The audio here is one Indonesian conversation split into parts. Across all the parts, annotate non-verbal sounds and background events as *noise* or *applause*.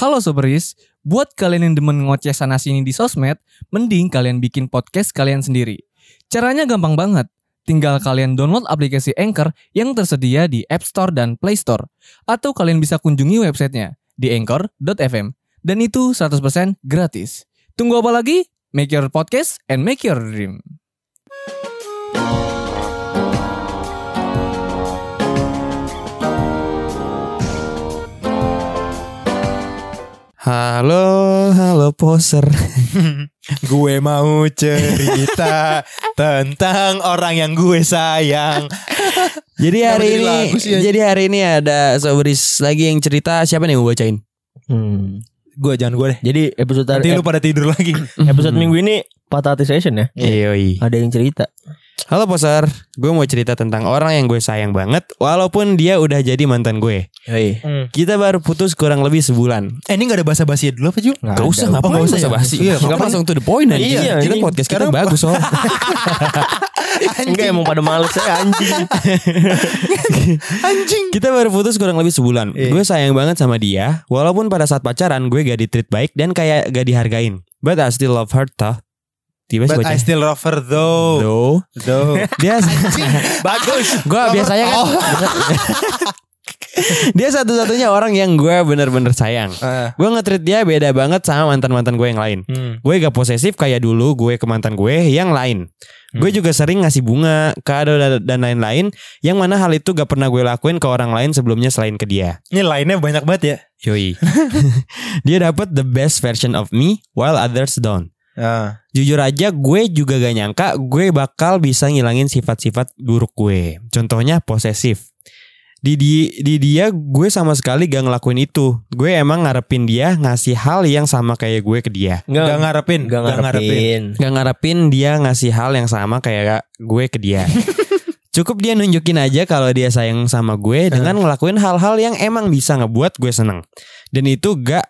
Halo Soberis, buat kalian yang demen ngoceh sana sini di sosmed, mending kalian bikin podcast kalian sendiri. Caranya gampang banget. Tinggal kalian download aplikasi Anchor yang tersedia di App Store dan Play Store. Atau kalian bisa kunjungi websitenya di anchor.fm. Dan itu 100% gratis. Tunggu apa lagi? Make your podcast and make your dream. Halo, halo poser. *laughs* Gue mau cerita tentang orang yang gue sayang. Jadi hari jadi ini, sih, jadi hari ini ada sobris lagi yang cerita siapa nih yang gue bacain? Hmm. Gue jangan gue deh. Jadi episode Nanti lu pada tidur lagi. *laughs* episode minggu ini patah hati session ya. Yoi. Ada yang cerita. Halo poser, gue mau cerita tentang orang yang gue sayang banget, walaupun dia udah jadi mantan gue. Yoi. Kita baru putus kurang lebih sebulan. Eh ini gak ada basa-basi dulu apa Ju? Gak ada. usah Oh, nggak usah ya? basi. Iya, makanya. langsung to the point aja. Iya, kita anjing. podcast kita Sekarang- bagus soal. *laughs* Enggak emang pada males saya anjing. *laughs* Anjing. Kita baru putus kurang lebih sebulan. Iya. Gue sayang banget sama dia, walaupun pada saat pacaran gue gak ditreat baik dan kayak gak dihargain. But I still love her toh. Tiba But baca. I still love her though. Though. Though. *laughs* Dia Bagus. *laughs* gue biasanya kan *laughs* dia satu-satunya orang yang gue bener-bener sayang. Ah. Gue nge-treat dia beda banget sama mantan-mantan gue yang lain. Hmm. Gue gak posesif kayak dulu gue ke mantan gue yang lain. Gue juga sering ngasih bunga, kado dan lain-lain yang mana hal itu gak pernah gue lakuin ke orang lain sebelumnya selain ke dia. Ini lainnya banyak banget ya. Yoi. dia dapat the best version of me while others don't. Ah. Jujur aja gue juga gak nyangka gue bakal bisa ngilangin sifat-sifat buruk gue. Contohnya posesif. Di, di, di dia gue sama sekali gak ngelakuin itu. Gue emang ngarepin dia ngasih hal yang sama kayak gue ke dia. Gak ngarepin. Gak ngarepin. Gak ngarepin dia ngasih hal yang sama kayak gue ke dia. *laughs* Cukup dia nunjukin aja kalau dia sayang sama gue dengan ngelakuin hal-hal yang emang bisa ngebuat gue seneng. Dan itu gak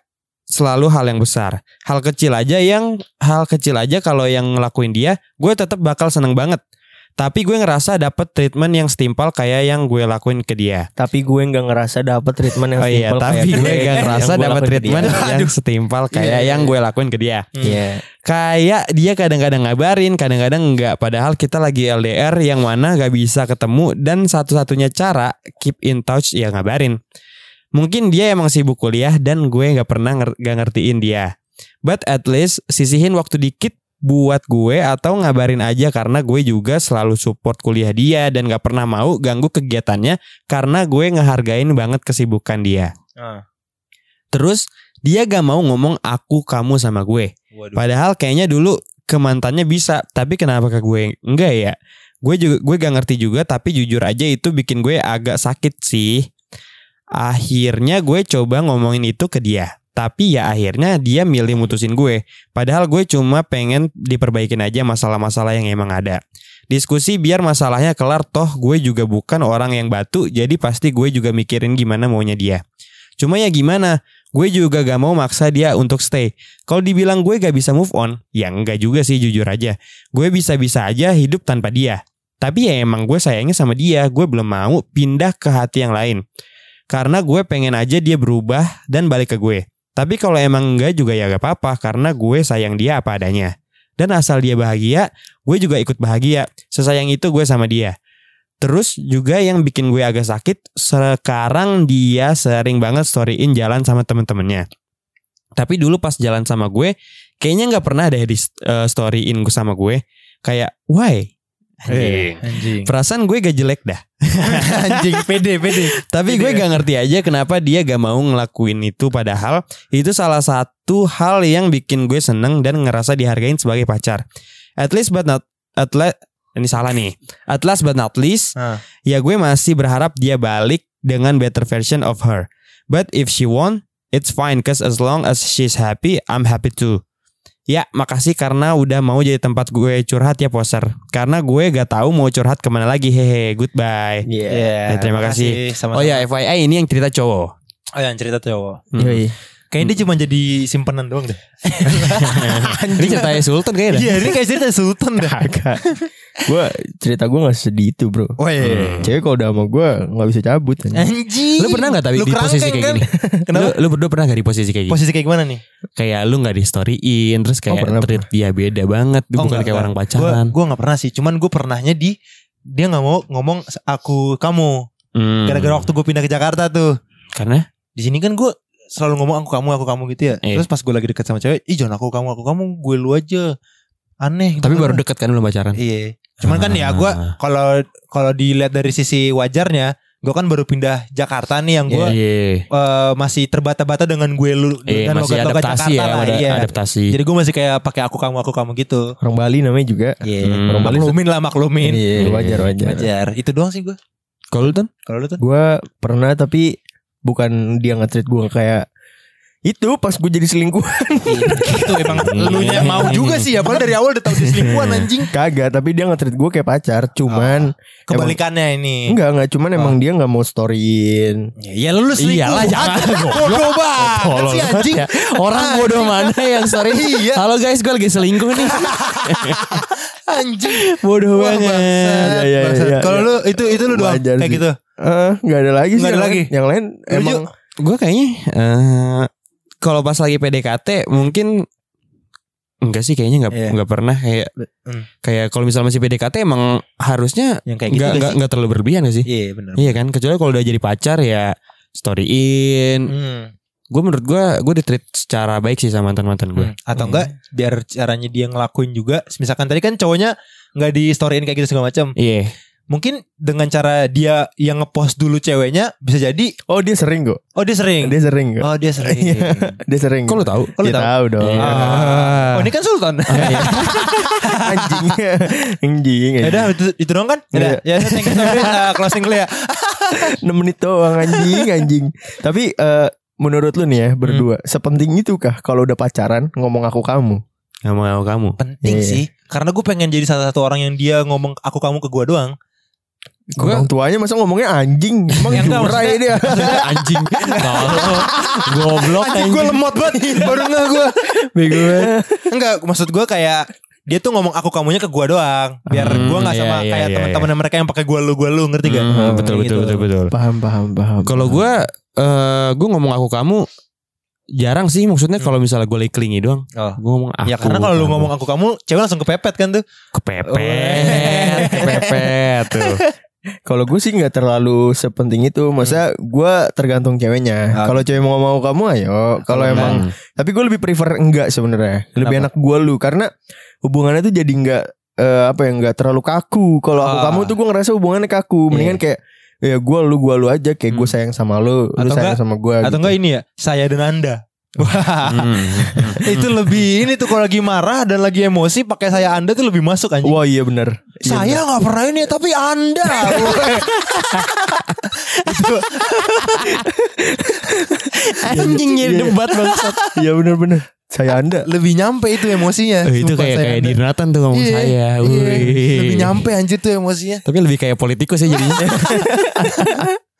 selalu hal yang besar. Hal kecil aja yang hal kecil aja kalau yang ngelakuin dia, gue tetap bakal seneng banget. Tapi gue ngerasa dapet treatment yang setimpal kayak yang gue lakuin ke dia. Tapi gue nggak ngerasa dapat treatment yang Oh iya, tapi kayak gue gak yang ngerasa gue dapet treatment yang setimpal kayak Iya, yang iya. gue lakuin ke dia. Iya. Kayak dia kadang-kadang ngabarin, kadang-kadang enggak. Padahal kita lagi LDR yang mana gak bisa ketemu dan satu-satunya cara keep in touch ya ngabarin. Mungkin dia emang sibuk kuliah dan gue gak pernah nger- gak ngertiin dia. But at least sisihin waktu dikit buat gue atau ngabarin aja karena gue juga selalu support kuliah dia dan gak pernah mau ganggu kegiatannya karena gue ngehargain banget kesibukan dia. Ah. Terus dia gak mau ngomong aku kamu sama gue. Waduh. Padahal kayaknya dulu ke mantannya bisa, tapi kenapa ke gue enggak ya? Gue juga gue gak ngerti juga, tapi jujur aja itu bikin gue agak sakit sih. Akhirnya gue coba ngomongin itu ke dia. Tapi ya akhirnya dia milih mutusin gue. Padahal gue cuma pengen diperbaikin aja masalah-masalah yang emang ada. Diskusi biar masalahnya kelar toh gue juga bukan orang yang batu jadi pasti gue juga mikirin gimana maunya dia. Cuma ya gimana, gue juga gak mau maksa dia untuk stay. Kalau dibilang gue gak bisa move on, ya enggak juga sih jujur aja. Gue bisa-bisa aja hidup tanpa dia. Tapi ya emang gue sayangnya sama dia, gue belum mau pindah ke hati yang lain. Karena gue pengen aja dia berubah dan balik ke gue. Tapi kalau emang enggak juga ya gak apa-apa karena gue sayang dia apa adanya. Dan asal dia bahagia, gue juga ikut bahagia. Sesayang itu gue sama dia. Terus juga yang bikin gue agak sakit, sekarang dia sering banget storyin jalan sama temen-temennya. Tapi dulu pas jalan sama gue, kayaknya nggak pernah deh di uh, storyin gue sama gue. Kayak, why? Eh, Anjing. anjing. Perasaan gue gak jelek dah. *laughs* anjing pede pede. Tapi gue gak ngerti aja kenapa dia gak mau ngelakuin itu padahal itu salah satu hal yang bikin gue seneng dan ngerasa dihargain sebagai pacar. At least but not at le- ini salah nih. At last but not least, Ah. ya gue masih berharap dia balik dengan better version of her. But if she won't, it's fine cause as long as she's happy, I'm happy too. Ya, makasih karena udah mau jadi tempat gue curhat ya poser. Karena gue gak tahu mau curhat ke mana lagi. Hehe, goodbye. Iya. Ya, terima kasih. Sama-sama. Oh ya, FYI ini yang cerita cowok. Oh yang cerita cowok. Hmm. Yoi. Kayaknya dia cuma jadi simpenan doang deh. *laughs* Ini ceritanya Sultan kayaknya dah. Iya ini kayak cerita Sultan dah. Gue cerita gue gak sedih itu bro. Oh iya. Cewek kalau udah sama gue gak bisa cabut. anjing. Anjing. Lu pernah gak tapi Lu di posisi kayak kan? gini? *laughs* Kenapa? Lu, lu berdua pernah gak di posisi kayak gini? Posisi kayak gimana nih? kayak lu gak di storyin terus kayak Oh, pernah, treat dia beda banget. Oh, bukan enggak, kayak enggak. orang pacaran. Gue gak pernah sih. Cuman gue pernahnya di dia nggak mau ngomong aku kamu. Hmm. Gara-gara waktu gue pindah ke Jakarta tuh. Karena Di sini kan gue selalu ngomong aku kamu aku kamu gitu ya. Iya. Terus pas gue lagi deket sama cewek, ih jangan aku kamu aku kamu gue lu aja. Aneh. tapi gitu baru kan. deket kan belum pacaran. Iya. Cuman kan ya gue Ah. kalau kalau dilihat dari sisi wajarnya, gue kan baru pindah Jakarta nih yang gue Iya. eh, masih terbata-bata dengan gue lu Iya, dan masih logat-logat adaptasi ya, Jakarta lah. ada Iya. adaptasi. Jadi gue masih kayak pakai aku kamu aku kamu gitu. Orang Bali namanya juga. Iya. Hmm. Orang Bali Maklumin lah maklumin. Iya wajar wajar. Wajar. Itu doang sih gue. Kalau lu kan? Kalau lu tuh? Gue pernah tapi bukan dia nge-treat gue kayak itu pas gue jadi selingkuhan itu emang *laughs* lu nya mau juga sih ya. Padahal dari awal udah tahu dia selingkuhan anjing. kagak tapi dia nge-treat gue kayak pacar cuman Kebalikannya ini. enggak enggak cuman emang dia nggak mau storyin Ya, ya lu selingkuh. Iyalah, jangan. Bodoh banget sih anjing. Orang bodoh mana yang. Iya. Halo guys, gue lagi selingkuh nih. *laughs* Anjing. bodoh banget. iya, bangsat. iya, Kalau lu itu itu lu doang kayak sih. gitu. Nggak ada lagi sih Nggak ada yang lagi? lain. yang lain Lu emang Gue kayaknya eh kalau pas lagi PDKT mungkin enggak sih kayaknya nggak Iya. nggak pernah kayak Hmm. kayak kalau misalnya masih PDKT emang harusnya Yang kayak gitu nggak gak nggak sih? nggak terlalu berlebihan gak sih? Iya benar. Iya kan kecuali kalau udah jadi pacar ya storyin. Hmm. Gue menurut gue gue di treat secara baik sih sama mantan mantan gue. Hmm. Atau enggak biar caranya dia ngelakuin juga. Misalkan tadi kan cowoknya nggak di storyin kayak gitu segala macam. Iya. Mungkin dengan cara dia yang ngepost dulu ceweknya bisa jadi oh dia sering kok oh dia sering. dia sering kok Oh dia sering. *laughs* dia sering Kok lu tahu? Kok lu Dia tahu? tahu dong Iya. Ah. Oh ini kan Sultan. *laughs* anjing *laughs* anjing Ya udah itu, itu dong kan? Ya udah. Ya thank you Sobri. Ah, closing dulu ya. 6 menit doang anjing anjing tapi eh, menurut lu nih ya berdua sepenting itu kah kalau udah pacaran ngomong aku kamu Gak mau kamu. Penting Iya. sih. Karena gue pengen jadi salah satu orang yang dia ngomong aku kamu ke gue doang. Gua- orang tuanya masa ngomongnya anjing emang Ya, jurai dia *laughs* anjing. Goblok Anjing gue lemot banget. *laughs* Baru nggak gue. Bego. Enggak, maksud gue kayak dia tuh ngomong aku kamunya ke gue doang. Biar Hmm, gue nggak iya, sama iya, kayak iya, teman-teman mereka yang pakai gue lu gue lu ngerti gak? Hmm, betul, betul, Gitu. betul, betul. paham paham paham Kalau gue, eh gue ngomong aku kamu jarang sih. Maksudnya Hmm. kalau misalnya gue lagi kelingi doang, Oh. gue ngomong aku. Ya karena kalau lu kamu. ngomong aku kamu, cewek langsung kepepet kan tuh. kepepet, *laughs* kepepet tuh. Kalau gue sih nggak terlalu sepenting itu. Masa gue tergantung ceweknya. Ah. Kalau cewek mau mau kamu ayo. Kalau emang, Hmm. tapi gue lebih prefer enggak sebenarnya. Lebih enak gue lu karena hubungannya tuh jadi enggak eh, apa ya enggak terlalu kaku. Kalau aku Ah. kamu tuh gue ngerasa hubungannya kaku. Mendingan kayak ya gue lu gue lu aja kayak gue Hmm. sayang sama lu, lu Atau sayang enggak- sama gue. Atau enggak ini ya, saya dan anda. Wah, Hmm. *laughs* itu lebih ini tuh kalau lagi marah dan lagi emosi pakai saya anda tuh lebih masuk anjing. Wah iya benar. Iya Saya nggak pernah ini tapi anda. *laughs* Anjing jadi Iya. debat bangsat. Iya benar benar. Saya anda. lebih nyampe itu emosinya. Eh, itu kayak kayak di Nathan tuh ngomong Iya, saya. Wih. Lebih nyampe anjir tuh emosinya. Tapi lebih kayak politikus ya jadinya. *laughs*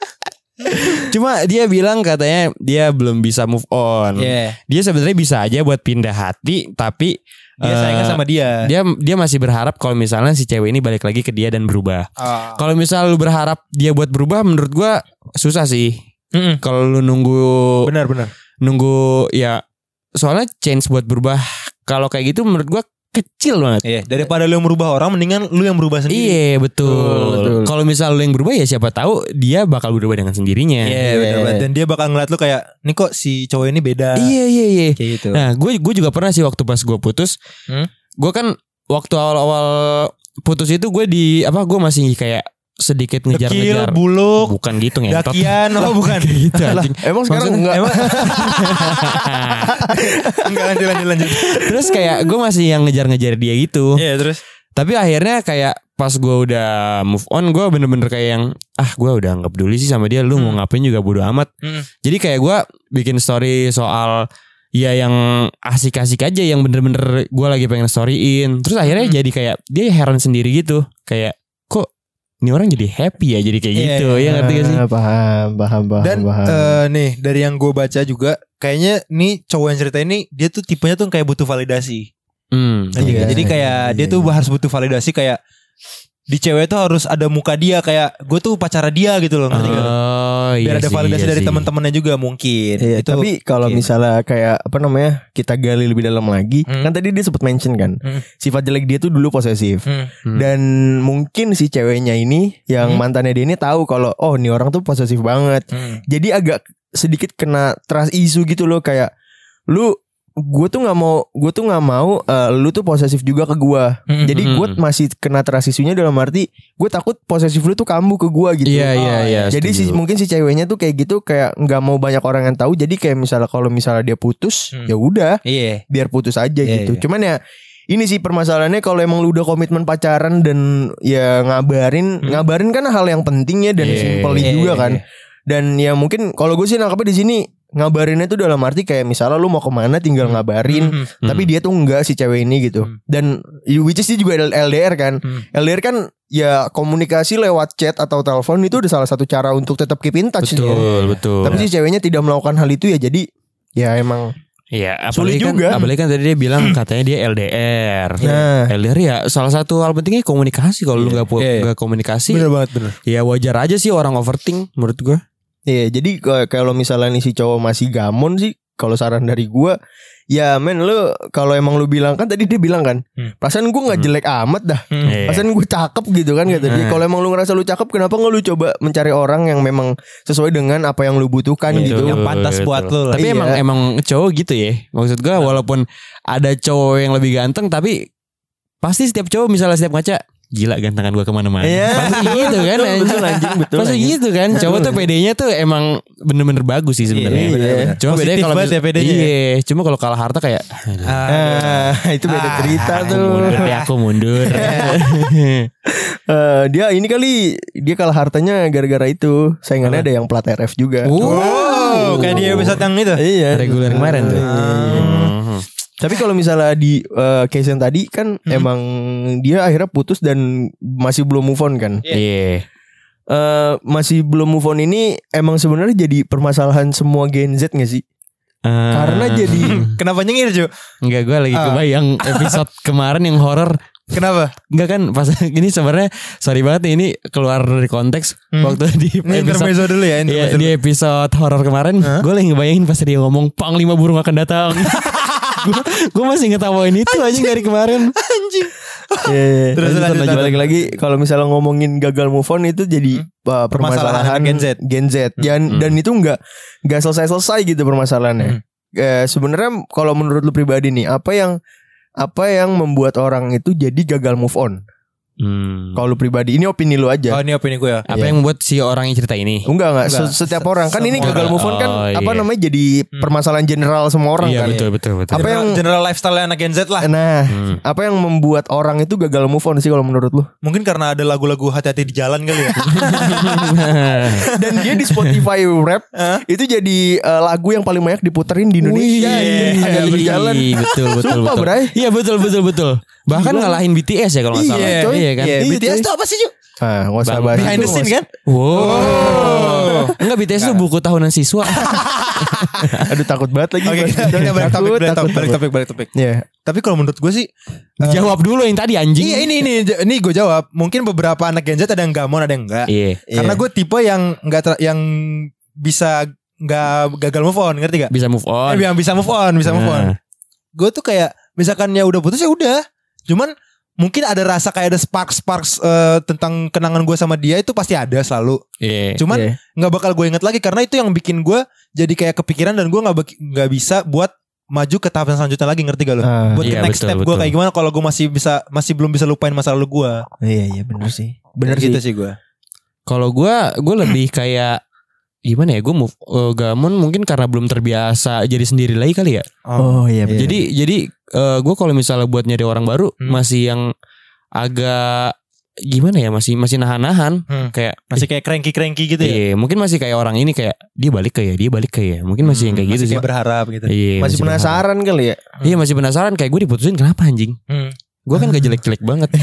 Cuma dia bilang katanya dia belum bisa move on. Iya. Dia sebenarnya bisa aja buat pindah hati, tapi Dia eh, sayangnya sama dia. dia dia masih berharap kalau misalnya si cewek ini balik lagi ke dia dan berubah. Ah. Kalau misal lu berharap dia buat berubah, menurut gua susah sih. Mm-mm. Kalau lu nunggu Benar benar. nunggu ya soalnya change buat berubah kalau kayak gitu menurut gua kecil banget. Iya, daripada lu yang merubah orang mendingan lu yang berubah sendiri. Iya betul. Betul, betul. Kalau misal lu yang berubah ya siapa tahu dia bakal berubah dengan sendirinya. Iya, benar banget. Dan dia bakal ngeliat lu kayak, "Nih kok si cowok ini beda." Iya iya iya. Kayak gitu. Nah, gue gue juga pernah sih waktu pas gue putus, Hmm? gue kan waktu awal-awal putus itu gue di apa gue masih kayak sedikit Dekil, ngejar-ngejar. buluk, Bukan gitu ngentot. dakian, oh bukan. gitu anjing. Emang sekarang Maksudnya- enggak. *laughs* Enggak lanjut lanjut lanjut. terus kayak gue masih yang ngejar-ngejar dia gitu. Iya, terus Tapi akhirnya kayak pas gue udah move on, gue bener-bener kayak yang ah gue udah nggak peduli sih sama dia. Lu mau ngapain juga bodo amat. Mm. Jadi kayak gue bikin story soal ya yang asik-asik aja yang bener-bener gue lagi pengen storyin. Terus akhirnya Hmm. jadi kayak dia heran sendiri gitu. Kayak ini orang jadi happy ya jadi kayak Iya, gitu. iya. Ya ngerti gak sih? Ah, Paham, paham, paham, Dan paham. eh, nih dari yang gue baca juga kayaknya nih cowok yang cerita ini dia tuh tipenya tuh kayak butuh validasi. Hmm. Ngerti Iya? Jadi iya, kayak iya, dia iya. tuh harus butuh validasi kayak di cewek tuh harus ada muka dia kayak gue tuh pacara dia gitu loh ngerti? Oh, biar iya ada sih, validasi iya dari teman-temannya juga mungkin Iya, itu tapi kalau mungkin. misalnya kayak apa namanya kita gali lebih dalam lagi, Hmm. kan tadi dia sempat mention kan, Hmm. sifat jelek dia tuh dulu posesif. Hmm. Hmm. Dan mungkin si ceweknya ini yang Hmm. mantannya dia ini tahu kalau oh nih orang tuh posesif banget. Hmm. Jadi agak sedikit kena trust issue gitu loh kayak lu gue tuh nggak mau gue tuh nggak mau eh, lu tuh posesif juga ke gue. Hmm. Jadi gue Hmm. masih kena trust issue-nya dalam arti gue takut posesif lu tuh kambuh ke gue gitu. Iya iya iya. Jadi si, mungkin si ceweknya tuh kayak gitu kayak nggak mau banyak orang yang tahu. Jadi kayak misalnya kalau misalnya dia putus, Hmm. ya udah iya biar putus aja Iya, gitu. iya. Cuman ya ini sih permasalahannya kalau emang lu udah komitmen pacaran dan ya ngabarin, Hmm. ngabarin kan hal yang penting ya dan Iya, simpel iya, juga iya, kan. iya. Dan ya mungkin kalau gue sih nangkapnya di sini ngabarinnya tuh dalam arti kayak misalnya lu mau ke mana tinggal ngabarin. Hmm. Tapi dia tuh enggak si cewek ini gitu. Hmm. Dan which is dia juga LDR kan. Hmm. LDR kan ya komunikasi lewat chat atau telepon itu udah salah satu cara untuk tetap keep in touch. ya. betul betul. Tapi si ceweknya tidak melakukan hal itu ya jadi ya emang Iya, Sulit apalagi kan, juga. apalagi kan tadi dia bilang *clears throat* katanya dia LDR. Nah. LDR ya salah satu hal pentingnya komunikasi. Kalau lu nggak pu- Iya, iya. komunikasi, bener banget bener ya wajar aja sih orang overthink menurut gua. Iya, jadi kalau misalnya nih si cowok masih gamon sih, kalau saran dari gua, ya men lu kalau emang lu bilang kan tadi dia bilang kan, Hmm. perasaan gua nggak Hmm. jelek amat dah, Iya. perasaan gua cakep gitu kan kata dia. Hmm. Kalau emang lu ngerasa lu cakep, kenapa nggak lu coba mencari orang yang memang sesuai dengan apa yang lu butuhkan Betul. gitu? yang pantas buat lu lah Tapi Iya. emang emang cowok gitu ya. Maksud gua walaupun ada cowok yang lebih ganteng tapi pasti setiap cowok misalnya setiap ngaca gila gantengan gua ke mana-mana. Iya. Pasti gitu kan *laughs* Betul, anjing. betul, anjing, betul, Pasti anjing. gitu kan. Cowok tuh PD-nya tuh emang bener-bener bagus sih sebenarnya. Iya, bener-bener. Cuma bedanya Positif kalau ya PD-nya ya. Iya, cuma kalau kalah harta kayak Ah, *laughs* itu beda Ah, cerita aku tuh. mundur deh, aku mundur. *laughs* Eh, dia ini kali dia kalah hartanya gara-gara itu. Saingannya ada yang plat RF juga. wow kayak di episode yang itu Iya. Reguler kemarin tuh. Hmm. Tapi kalau misalnya di eh, case yang tadi kan emang dia akhirnya putus dan masih belum move on kan. Iya. Eh, masih belum move on ini emang sebenarnya jadi permasalahan semua Gen Z gak sih? Eh, Karena jadi *clears throat* kenapa nyengir Ju Enggak gue lagi Ah. kebayang episode *laughs* kemarin yang horor kenapa Enggak kan pas *laughs* ini sebenarnya sorry banget nih ini keluar dari konteks Hmm. waktu di ini episode dulu ya Iya, intermezzo di episode horor kemarin Hah? gue lagi ngebayangin pas dia ngomong panglima burung akan datang. *laughs* *laughs* gue masih ngetawain itu aja dari kemarin. eh, Terus lanjut, lanjut, lanjut. balik lagi kalau misalnya ngomongin gagal move on itu jadi uh, permasalahan Permasalahan Gen Z. Gen Z. Dan, Hmm. dan itu nggak nggak selesai-selesai gitu permasalahannya. Eh, sebenarnya kalau menurut lu pribadi nih apa yang apa yang membuat orang itu jadi gagal move on? Hmm. Kalau lu pribadi ini opini lu aja. oh ini opini gue ya Apa Iya. yang membuat si orang yang cerita ini? Enggak enggak, Se- Enggak. setiap orang kan ini Semua gagal orang. move on kan Oh, apa iya. namanya jadi Hmm. permasalahan general semua orang iya kan. betul betul betul. Apa yang- general lifestyle anak Gen Z lah Nah, Hmm. apa yang membuat orang itu gagal move on sih kalau menurut lu? mungkin karena ada lagu-lagu hati-hati di jalan kali ya *laughs* *laughs* Dan dia di Spotify rap *laughs* itu jadi eh, lagu yang paling banyak diputerin di Indonesia. Wih, Iya, ada di iya, jalan. betul betul Sumpah, betul. Iya betul betul betul. Bahkan Gila. ngalahin BTS ya kalau nggak salah. Iya, coy. Iya kan. Iya, Iya, BTS tuh apa sih Ju Ah, nggak usah bahas behind itu, the scene kan Wow. Enggak BTS tuh buku tahunan siswa. *laughs* Aduh takut banget lagi. Oke, itu. balik topik, Takut, balik topik, balik topik, balik topik. Iya. Tapi kalau menurut gue sih, Jawab dulu yang tadi anjing. iya ini ini ini gue jawab. Mungkin beberapa anak Gen Z ada yang gamon, ada yang enggak. Iya. Karena Iya. gue tipe yang enggak ter- yang bisa nggak gagal move on, ngerti gak? Bisa move on. Eh, yang bisa move on, bisa move on. Nah. Gue tuh kayak misalkan ya udah putus ya udah. Cuman mungkin ada rasa kayak ada spark sparks tentang kenangan gue sama dia itu pasti ada selalu. Iya. Cuman Iya. nggak bakal gue inget lagi karena itu yang bikin gue jadi kayak kepikiran dan gue nggak nggak bisa buat maju ke tahap yang selanjutnya lagi ngerti gak lo? Ah, buat Iya, ke next betul, step gue kayak gimana kalau gue masih bisa masih belum bisa lupain masa lalu gue. Iya iya benar sih. Benar gitu sih. sih gue. Kalau gua gue lebih kayak gimana ya gue move eh, gamon mungkin karena belum terbiasa jadi sendiri lagi kali ya. Oh iya benar. Jadi jadi gue kalau misalnya buat nyari orang baru Hmm. masih yang agak gimana ya masih masih nahan-nahan Hmm. kayak Masih kayak cranky cranky gitu ya. Iya, mungkin masih kayak orang ini kayak dia balik ke ya, dia balik ke ya. Mungkin masih yang kayak Hmm, gitu masih sih. kayak berharap gitu. Iya, masih berharap. penasaran kali ya. Iya, masih penasaran kayak gue diputusin kenapa anjing? Hmm. Gue kan gak jelek-jelek banget. *laughs*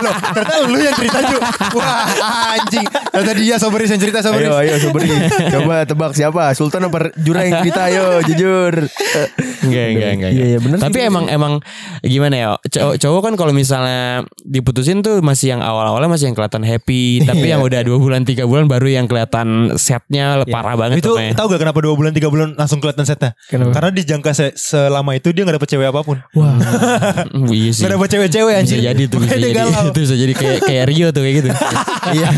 Loh, ternyata lu yang cerita juga. Wah, anjing. Ternyata dia Sobris yang cerita Sobris. Ayo ayo Sobri *laughs* Coba tebak siapa Sultan apa Jura yang cerita ayo jujur Enggak, enggak, enggak. Iya, iya bener sih. Tapi emang emang gimana ya? Cowok, cowok kan kalau misalnya diputusin tuh masih yang awal-awalnya masih yang kelihatan happy, *laughs* tapi Iya. yang udah dua bulan tiga bulan baru yang kelihatan setnya parah banget Itu pokoknya. tahu gak kenapa dua bulan tiga bulan langsung kelihatan setnya? Kenapa? Karena di jangka se- selama itu dia gak dapet cewek apa pun. Wah. Iya sih. Gak dapet cewek-cewek Bisa anjir. jadi tuh bisa dia jadi galau. *laughs* itu bisa jadi kayak kayak Rio tuh kayak gitu. *laughs* Iya.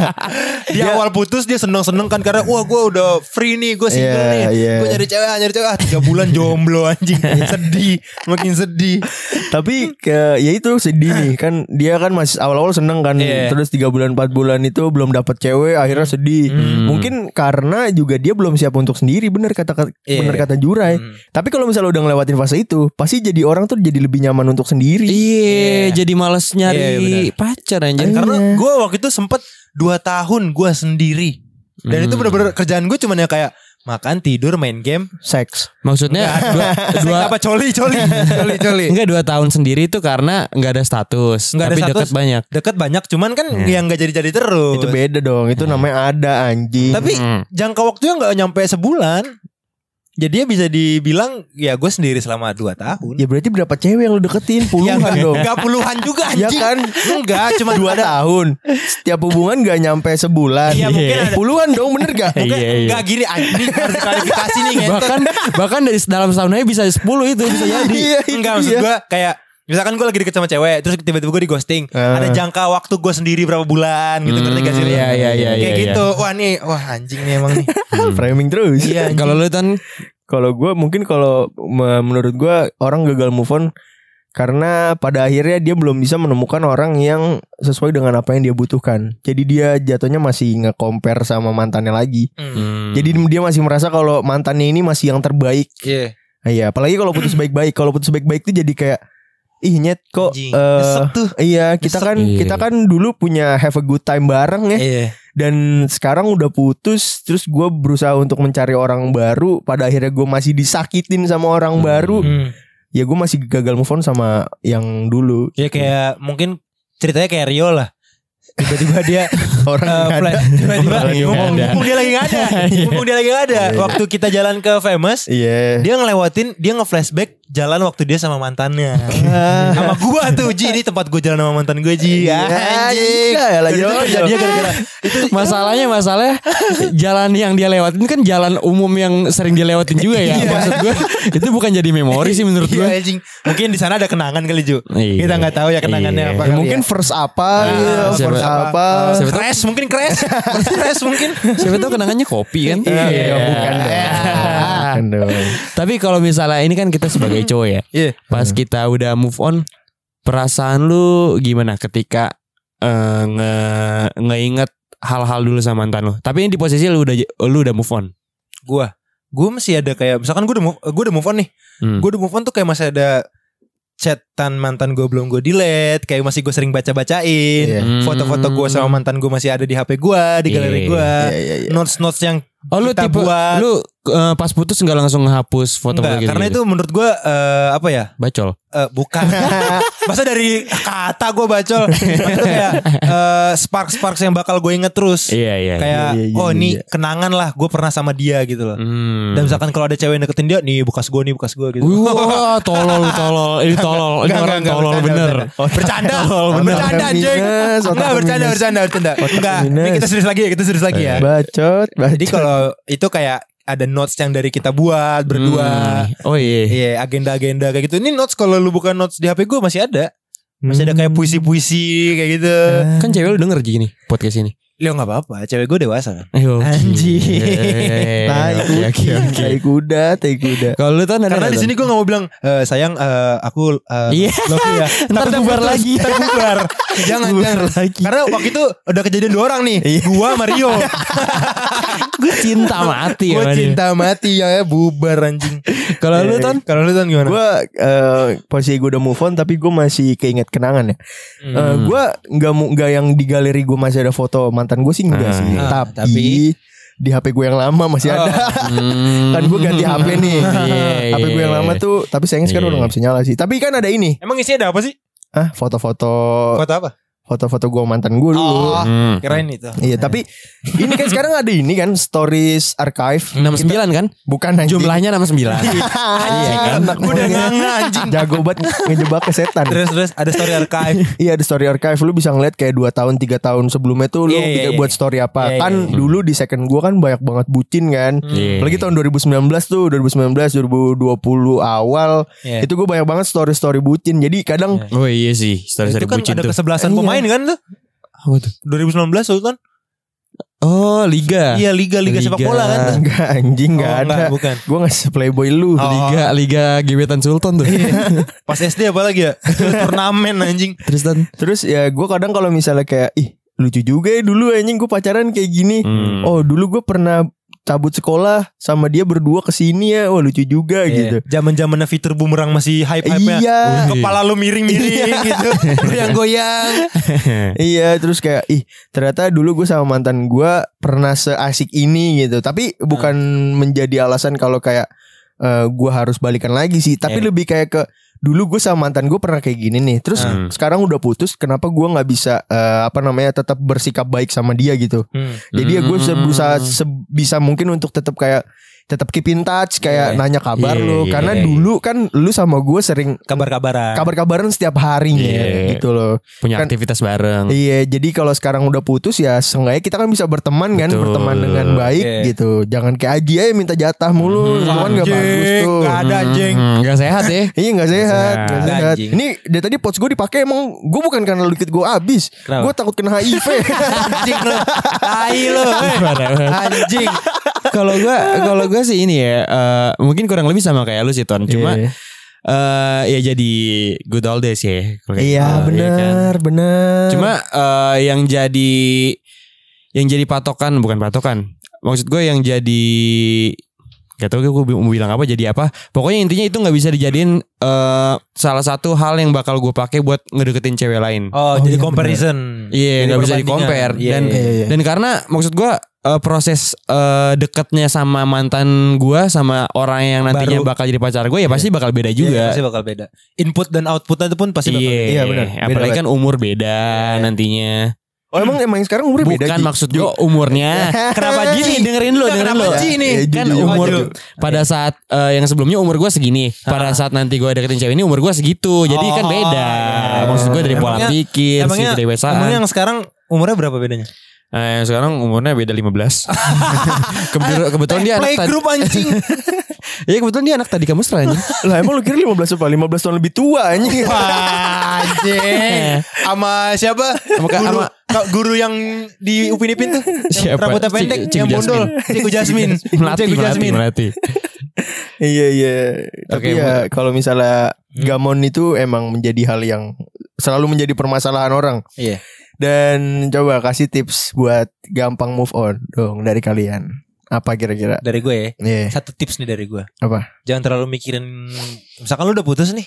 Di awal putus dia seneng-seneng kan karena wah gue udah free nih, gue single Iya, nih, iya. gue nyari cewek, nyari cewek, ah, tiga bulan jomblo anjing, sedih, makin sedih. Tapi ke ya itu sedih nih kan dia kan masih awal-awal seneng kan Iya. terus tiga bulan 4 bulan itu belum dapat cewek akhirnya sedih. Mungkin karena juga dia belum siap untuk sendiri bener kata kata Iya. bener kata Jurai. Hmm. Tapi kalau misalnya udah ngelewatin fase itu pasti jadi orang tuh jadi lebih nyaman untuk sendiri. Iya, jadi males Iya, nyari pacar anjir. Karena gue waktu itu sempet dua tahun gue sendiri, dan itu bener-bener kerjaan gue cuman ya kayak makan, tidur, main game. Seks. Maksudnya dua, *laughs* dua apa coli, coli, coli, coli. enggak dua tahun sendiri itu karena nggak ada status, Nggak ada tapi status. deket banyak. Deket banyak, cuman kan yang gak jadi-jadi terus. Itu beda dong. Itu namanya ada anjing. Tapi Hmm. jangka waktunya nggak nyampe sebulan. Jadi ya bisa dibilang ya gue sendiri selama 2 tahun. ya berarti berapa cewek yang lu deketin? *laughs* Puluhan Ya, dong. Enggak puluhan juga Ya anjing. kan? Enggak, cuma Dua tahun. Setiap hubungan gak nyampe sebulan. Iya, mungkin ada- Puluhan dong bener gak? Mungkin Iya, iya. enggak gini anjing harus klarifikasi nih *laughs* bahkan bahkan dari dalam setahun aja bisa 10 itu bisa jadi. Iya, itu Enggak maksud gue kayak Misalkan gue lagi deket sama cewek Terus tiba-tiba gue di ghosting Ah. Ada jangka waktu gue sendiri berapa bulan gitu Hmm, ngerti gak sih iya, iya, iya, Kayak iya, gitu Wah nih Wah anjing nih emang nih *laughs* Framing terus. Iya Kalau lu kan Kalau gue mungkin kalau me- menurut gue orang gagal move on karena pada akhirnya dia belum bisa menemukan orang yang sesuai dengan apa yang dia butuhkan. Jadi dia jatuhnya masih nge-compare sama mantannya lagi. Hmm. Jadi dia masih merasa kalau mantannya ini masih yang terbaik. Iya Ah, Iya, apalagi kalau putus *clears throat* baik-baik. Kalau putus baik-baik tuh jadi kayak ih nyet kok Anjing. Nyesek tuh. Iya, kita kan Nyesek. kita kan dulu punya have a good time bareng ya. Iya Dan sekarang udah putus Terus gue berusaha untuk mencari orang baru Pada akhirnya gue masih disakitin sama orang baru Hmm. Ya gue masih gagal move on sama yang dulu Ya kayak mungkin ceritanya kayak Rio lah. Tiba-tiba dia *laughs* Orang nggak flat- tiba-tiba mumpung, dia lagi nggak ada, mumpung dia lagi nggak ada. *laughs* Waktu kita jalan ke famous, Iya dia ngelewatin, dia nge-flashback jalan waktu dia sama mantannya. Ah. *laughs* sama gua tuh Ji, ini tempat gua jalan sama mantan gua Ji. Iya, Anjing. itu yo, yo. kejadian gara-gara itu masalahnya masalahnya jalan yang dia lewatin kan jalan umum yang sering dia lewatin juga ya. Iya. Maksud gue itu bukan jadi memori sih menurut. Iya anjing. Mungkin di sana ada kenangan kali Ju. Kita nggak tahu ya kenangannya apa. Ya, kali mungkin ya. first apa Ah, First apa tahu- crash mungkin crash. First crash mungkin. Siapa tahu kenangannya kopi kan? Iya, bukan. *laughs* Tapi kalau misalnya ini kan kita sebagai cowok ya. Iya. Pas kita udah move on, perasaan lu gimana ketika eh, nge ngeinget hal-hal dulu sama mantan lu? Tapi ini di posisi lu udah lu udah move on. Gua gue masih ada kayak misalkan gue udah move, gue udah move on nih. Hmm. Gue udah move on tuh kayak masih ada chatan mantan gue belum gue delete kayak masih gue sering baca bacain Iya. Hmm. foto-foto gue sama mantan gue masih ada di hp gue di galeri Iya. gue Iya, iya, iya. notes notes yang Oh lu kita tipe buat lu eh, pas putus nggak langsung ngehapus foto-foto Enggak, gitu. karena itu menurut gue eh, apa ya bacol. Eh, bukan *laughs* masa dari kata gue bacol itu kayak eh, spark sparks yang bakal gue inget terus Iya iya. kayak iya, iya, oh ini iya. kenangan lah gue pernah sama dia gitu loh Hmm. dan misalkan kalau ada cewek yang deketin dia nih bekas gue nih bekas gue gitu Wah, tolol, tolol, ini tolol, ini Enggak, orang enggak, tolol bercanda, bener. bercanda. Bercanda. Tolol Oh, bener. Bercanda anjing. Enggak bercanda, bercanda, bercanda. Enggak. Ini kita serius lagi ya, kita serius lagi ya. Bacot. Jadi kalau itu kayak ada notes yang dari kita buat berdua. Hmm. Oh iya. Iya, agenda-agenda kayak gitu. Ini notes kalau lu bukan notes di HP gue masih ada. Masih ada kayak puisi-puisi kayak gitu. Kan cewek lu denger gini podcast ini. Lo nggak apa-apa, cewek gue dewasa kan. Ayo. Anjing. Tai Oke oke kuda, tai kuda, tai kuda. Kalau lu tuh Karena di sini gue gak mau bilang eh, sayang eh, aku eh, Iya. love you ya. *laughs* Ntar Takutnya bubar lagi. Ntar bubar. *laughs* *laughs* jangan jangan. Karena waktu itu udah kejadian dua orang nih. Gua Mario. *laughs* gue cinta mati Gue sama dia. cinta mati ya bubar anjing. Kalau lu ton Kalau lu kan gimana? Gue eh, posisi gue udah move on tapi gue masih keinget kenangan ya. Hmm. Eh, gue nggak nggak yang di galeri gue masih ada foto mantan gue sih enggak Ah. sih. Ah, tapi, tapi- di HP gue yang lama masih ada. Hmm. kan gue ganti HP nih. Iya, HP gue yang iya. lama tuh tapi sayang sekarang Iya. udah nggak bisa nyala sih. Tapi kan ada ini. Emang isinya ada apa sih? Ah foto-foto Foto apa? Foto-foto gue mantan gue dulu. Oh, Hmm. kirain itu. Iya, tapi *laughs* ini kan sekarang ada ini kan stories archive. 69 kan? Bukan anjing. Jumlahnya 69. *laughs* Iya kan. Udah nganga anjing. Jago banget ngejebak ke setan. Terus terus ada story archive. *laughs* Iya ada story archive Lu bisa ngeliat kayak 2 tahun 3 tahun sebelumnya tuh Lu Iya, iya, bikin iya. buat story apa Iya, Kan iya, iya. dulu di second gua kan banyak banget bucin kan Iya. Apalagi tahun 2019 tuh 2019 2020 awal Iya. Itu gue banyak banget story-story bucin Jadi kadang Oh iya sih, story-story itu kan bucin ada tuh. kesebelasan Iya. Pemain kan tuh. Apa tuh? 2019 tuh kan. Oh, liga. Iya liga liga sepak Liga. bola kan. Enggak anjing Oh, enggak ada enggak, bukan. Gue gak playboy lu Oh. Liga Liga Gebetan Sultan tuh. Pas SD apalagi ya? Turnamen anjing. Tristan. Terus ya gue kadang kalau misalnya kayak Ih lucu juga ya dulu anjing gue pacaran kayak gini Hmm. Oh dulu gue pernah cabut sekolah sama dia berdua ke sini ya Wah lucu juga gitu Zaman-zamannya fitur bumerang masih hype-hype-nya. Iya Kepala lu miring-miring gitu. Goyang-goyang. *laughs* Iya terus kayak ih ternyata dulu gue sama mantan gue pernah seasik ini gitu tapi bukan menjadi alasan kalau kayak eh, gue harus balikan lagi sih tapi Iya. lebih kayak ke dulu gue sama mantan gue pernah kayak gini nih terus Hmm. sekarang udah putus kenapa gue nggak bisa eh, apa namanya tetap bersikap baik sama dia gitu Hmm. jadi ya gue Hmm. berusaha sebisa mungkin untuk tetap kayak tetap keep in touch kayak Iya. nanya kabar Iya, lu iya, karena iya. dulu kan lu sama gue sering Kabar-kabaran. kabar-kabaran setiap hari Iya. gitu loh Punya Kan- aktivitas bareng. Iya, jadi kalau sekarang udah putus ya seenggaknya kita kan bisa berteman kan, Betul. berteman dengan baik Iya. gitu. Jangan kayak Aji aja minta jatah mulu, itu kan gak bagus tuh. nggak ada anjing. Hmm, Gak sehat ya. *laughs* Iya gak sehat, gak sehat. sehat. Anjing. Ini dari tadi pots gue dipakai emang gue bukan karena liquid gue Kenapa? gue takut kena HIV. *laughs* anjing lu. *laughs* Tai lu. eh. Anjing. Kalau gua kalau gua sih ini ya eh, mungkin kurang lebih sama kayak lu sih Ton. Cuma Iya. eh ya jadi good old days ya. kalau kayak Iya gitu, ya kan. benar, benar. Cuma eh, yang jadi yang jadi patokan bukan patokan. Maksud gue yang jadi Gak tau gue mau bilang apa jadi apa Pokoknya intinya itu nggak bisa dijadiin eh, Salah satu hal yang bakal gue pakai Buat ngedeketin cewek lain Oh, Oh, jadi iya, comparison. Iya Jadi nggak bisa di compare Iya, dan iya. iya, iya. dan karena maksud gua eh, proses eh, dekatnya sama mantan gua sama orang yang nantinya Baru. bakal jadi pacar gue ya pasti bakal beda Iya, juga. pasti bakal beda. Input dan outputnya itu pun pasti bakal Iya, beda. Iya, benar. Beda Apalagi banget. kan umur beda nantinya. Oh emang emang sekarang umurnya beda Bukan maksud gua umurnya. *laughs* Kenapa? Gini dengerin lu, dengerin lu. Nih? Kan umur pada saat eh, yang sebelumnya umur gua segini. Pada saat nanti gua deketin cewek ini umur gua segitu. Jadi kan Oh, beda. iya. Maksud gua dari pola pikir, Emangnya, emangnya yang sekarang umurnya berapa bedanya? Nah, yang sekarang umurnya beda 15. *laughs* kebetulan, kebetulan dia anak tadi. Playgroup anjing. *laughs* Iya kebetulan dia anak tadi kamu anjing. *laughs* Lah emang lu kira 15 apa? 15 tahun lebih tua anjing. Wah, anjing. Sama siapa? Sama Kak- guru, Kak, guru yang di Upin Ipin tuh. Yang Siapa? Rambutnya Cik- pendek, Cikgu yang bondol. Ciku Jasmine. Melati, Ciku Jasmine. melati. Iya iya. Tapi Oke, ya kalau misalnya Hmm. gamon itu emang menjadi hal yang selalu menjadi permasalahan orang. Iya. Dan coba kasih tips buat gampang move on dong dari kalian. Apa kira-kira? Dari gue ya. Iya. Satu tips nih dari gue. Apa? Jangan terlalu mikirin. Misalkan lu udah putus nih.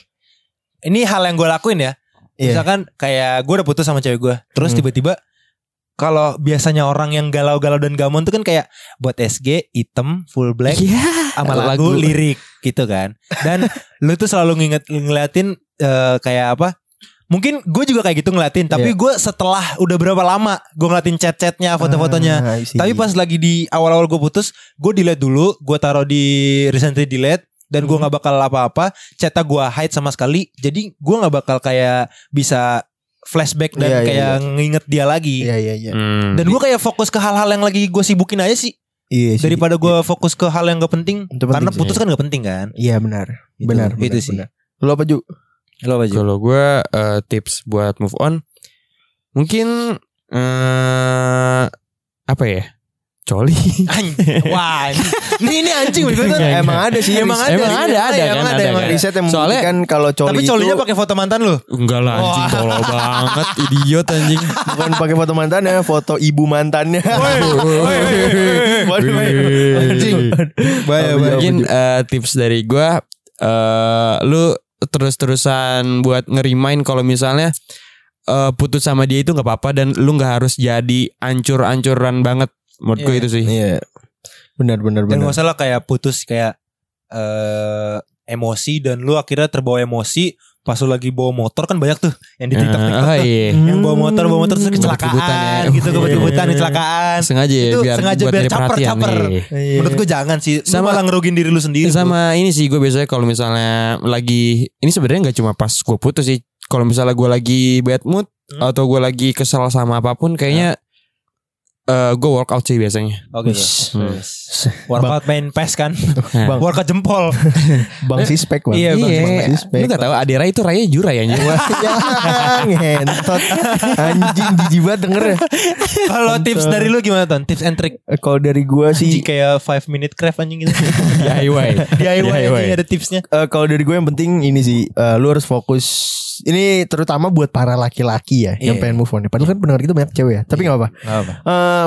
Ini hal yang gue lakuin ya. Iya. Misalkan kayak gue udah putus sama cewek gue. Terus Hmm. tiba-tiba. Kalau biasanya orang yang galau-galau dan gamon tuh kan kayak buat SG hitam full black sama lagu, lirik gitu kan. Dan *laughs* lu tuh selalu nginget ngeliatin eh, kayak apa? Mungkin gue juga kayak gitu ngeliatin, tapi Iya. gue setelah udah berapa lama gue ngeliatin chat-chatnya, foto-fotonya. Ah. Tapi pas lagi di awal-awal gue putus, gue delete dulu, gue taruh di recently delete dan gue Hmm. nggak bakal apa-apa. Chatnya gue hide sama sekali, jadi gue nggak bakal kayak bisa flashback dan Iya, iya, kayak nginget dia lagi. Iya iya iya. Hmm. Dan gue kayak fokus ke hal-hal yang lagi gue sibukin aja sih, Iya sih. daripada gue fokus ke hal yang gak penting. Itu penting Karena sih. putus kan gak penting kan. Iya benar. Gitu. Benar. Itu benar, sih. benar. Lu apa Ju? Lo apa Ju? Kalau gue eh, tips buat move on mungkin eh apa ya? Coli. *laughs* Wah, ini, ini, ini anjing bener kan? Emang ada sih. Emang riset. ada, Emang ada, ada Iya, kan, emang ada emang kan. Riset yang Soalnya- membuktikan kalau coli Tapi itu colinya pakai foto mantan lu. Enggak lah anjing tolol banget *laughs* idiot anjing. bukan pakai foto mantannya, foto ibu mantannya. Anjing. Mungkin eh, tips dari gue eh lu terus-terusan buat ngerimain kalau misalnya eh, putus sama dia itu nggak apa-apa dan lu nggak harus jadi ancur-ancuran banget menurut gue Iya. itu sih. Iya. Benar benar Dan benar. gak usah lah kayak putus kayak eh emosi dan lu akhirnya terbawa emosi pas lu lagi bawa motor kan banyak tuh yang di TikTok, TikTok oh tuh. iya. Yang bawa motor bawa motor terus kecelakaan ya. gitu kebut-kebutan Iya. kecelakaan. Sengaja ya Itu biar sengaja biar nyari perhatian, caper-caper. iya. Menurut gue jangan sih. Lu Sama- malah ngerugin diri lu sendiri. bro. Sama ini sih gue biasanya kalau misalnya lagi ini sebenarnya nggak cuma pas gue putus sih. Kalau misalnya gue lagi bad mood Hmm. atau gue lagi kesel sama apa pun kayaknya eh gue workout sih biasanya. Oke. Wish. Hmm. Workout main PES kan. *laughs* Bang. Workout jempol. *laughs* Bang Sispek bang. Iya, Bang Iya, Sispek. lu gak tahu Adera itu Raya Jura ya anjing. *laughs* Ngentot. Anjing jijik banget denger ya. Kalau tips dari lu gimana Ton? Tips and trick. Eh, Kalau dari gua Anjing sih kayak 5 minute craft anjing gitu. DIY. DIY DIY. anjing ada tipsnya. eh, kalau dari gue yang penting ini sih eh, lu harus fokus ini terutama buat para laki-laki ya yang Iya. pengen move on. ya. Padahal kan pendengar kita banyak cewek ya. Tapi nggak apa. Gak apa.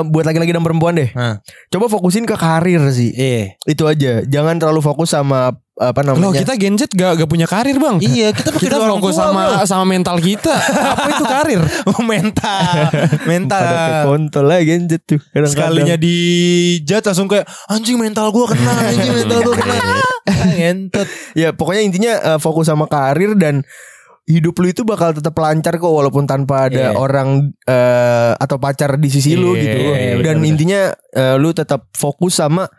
Buat laki-laki dan perempuan deh. Hah. Coba fokusin ke karir sih. Iya. Itu aja. Jangan terlalu fokus sama apa Loh namanya. kita Gen Z gak, gak punya karir bang Iya, kita Kita fokus sama bro. sama mental kita Apa itu karir? *laughs* Oh, mental. *laughs* mental. Kontol lah genjet tuh. Kadang-kadang. Sekalinya di judge langsung kayak anjing mental gua kena, anjing mental gua kena. Ngentot. *laughs* Ya pokoknya intinya eh, fokus sama karir dan hidup lu itu bakal tetap lancar kok walaupun tanpa ada Iya. orang eh, atau pacar di sisi lu Iya, gitu. iya, Dan benar-benar. intinya eh, lu tetap fokus sama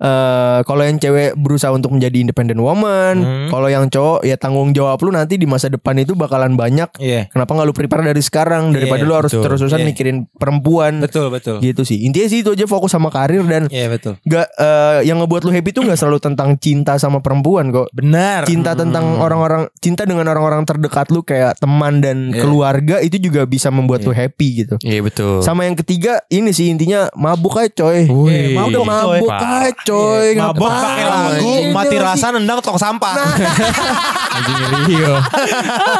eh kalau yang cewek berusaha untuk menjadi independent woman, Hmm. kalau yang cowok ya tanggung jawab lu nanti di masa depan itu bakalan banyak. Iya. Kenapa nggak lu prepare dari sekarang daripada Iya, lu harus terus-terusan Iya. mikirin perempuan Betul, betul. gitu sih. Intinya sih itu aja fokus sama karir dan Iya, betul. nggak eh, yang ngebuat lu happy tuh nggak selalu tentang cinta sama perempuan kok Benar. cinta tentang orang-orang cinta dengan orang-orang terdekat lu kayak teman dan Iya. keluarga itu juga bisa membuat lu happy gitu. Iya betul Sama yang ketiga ini sih intinya mabuk aja coy. Wih, mabuk, Udah mabuk Pak. aja coy. Iya, Mabok pakai lagu, Iya, mati rasa nendang tong sampah. Anjing Rio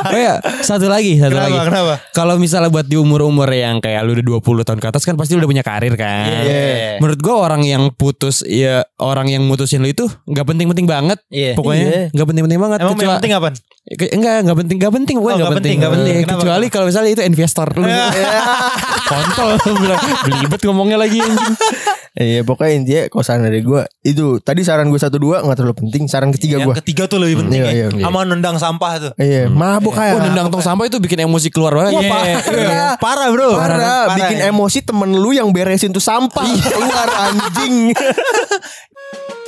Oh ya satu lagi Satu kenapa? lagi Kenapa? Kalau misalnya buat di umur-umur yang kayak lu udah 20 tahun ke atas kan pasti lu udah punya karir kan. Iya. Menurut gua orang yang putus ya orang yang mutusin lu itu nggak penting-penting banget. Iya. Pokoknya nggak penting-penting banget. Emang Kecuali- penting apa? Enggak enggak penting enggak penting pokoknya Oh, enggak nggak penting. penting, nggak penting. Iya, Kenapa? Kecuali kalau misalnya itu investor lu. *laughs* Kontol *laughs* bilang, belibet ngomongnya lagi anjing. Iya pokoknya intinya kalau saran dari gue itu tadi saran gue satu dua nggak terlalu penting. Saran ketiga Yang gue. ketiga tuh lebih penting Iya, ya. iya, iya. Sama nendang sampah tuh. Iya mabuk Iya. kayak. Oh, nendang tong sampah itu bikin emosi keluar banget. Wah, Iya. parah. Iya. Parah, Bro. Parah, bikin ya. emosi temen lu yang beresin tuh sampah keluar anjing. *laughs*